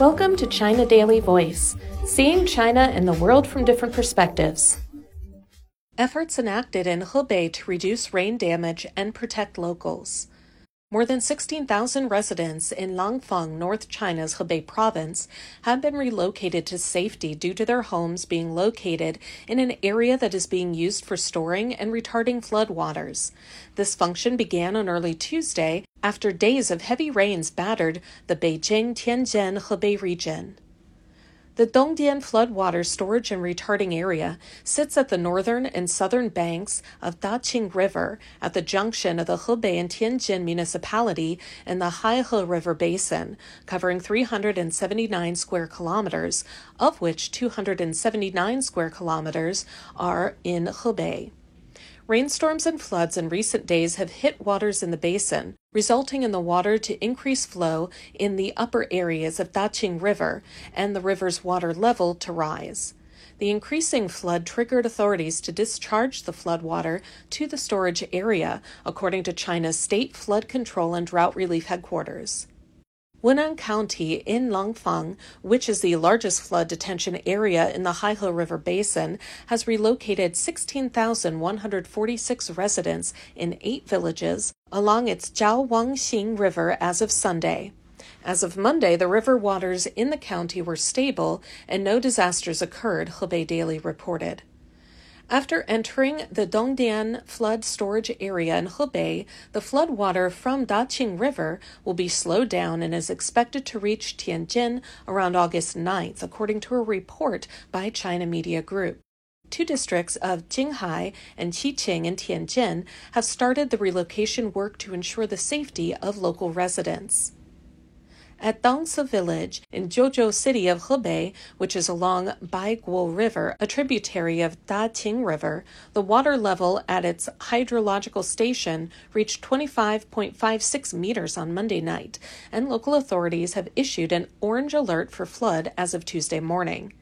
Welcome to China Daily Voice, seeing China and the world from different perspectives. Efforts enacted in Hebei to reduce rain damage and protect locals. More than 16,000 residents in Langfang, North China's Hebei province, have been relocated to safety due to their homes being located in an area that is being used for storing and retarding floodwaters. This function began on early Tuesday after days of heavy rains battered the Beijing Tianjin Hebei region. The Dongdian floodwater storage and retarding area sits at the northern and southern banks of Daqing River at the junction of the Hebei and Tianjin municipality and the Haihe River basin, covering 379 square kilometers, of which 279 square kilometers are in Hebei. Rainstorms and floods in recent days have hit waters in the basin, resulting in the water to increase flow in the upper areas of Daqing River and the river's water level to rise. The increasing flood triggered authorities to discharge the floodwater to the storage area, according to China's State Flood Control and Drought Relief Headquarters. Wenan County in Langfang, which is the largest flood detention area in the Haihe River Basin, has relocated 16,146 residents in eight villages along its Zhaowangxin River as of Sunday. As of Monday, the river waters in the county were stable and no disasters occurred, Hebei Daily reported. After entering the Dongdian flood storage area in Hebei, the flood water from Daqing River will be slowed down and is expected to reach Tianjin around August 9th, according to a report by China Media Group. Two districts of Jinghai and Xiqing in Tianjin have started the relocation work to ensure the safety of local residents. At Dangse Village in Zhuozhou City of Hebei, which is along Baigou River, a tributary of Daqing River, the water level at its hydrological station reached 25.56 meters on Monday night, and local authorities have issued an orange alert for flood as of Tuesday morning.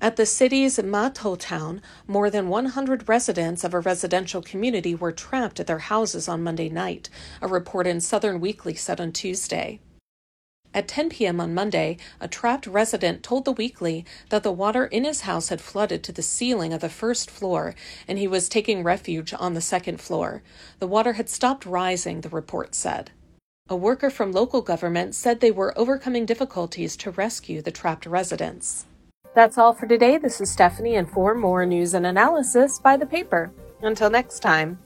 At the city's Matou town, more than 100 residents of a residential community were trapped at their houses on Monday night, a report in Southern Weekly said on Tuesday. At 10 p.m. on Monday, a trapped resident told the Weekly that the water in his house had flooded to the ceiling of the first floor and he was taking refuge on the second floor. The water had stopped rising, the report said. A worker from local government said they were overcoming difficulties to rescue the trapped residents. That's all for today. This is Stephanie, and for more news and analysis, buy the paper. Until next time.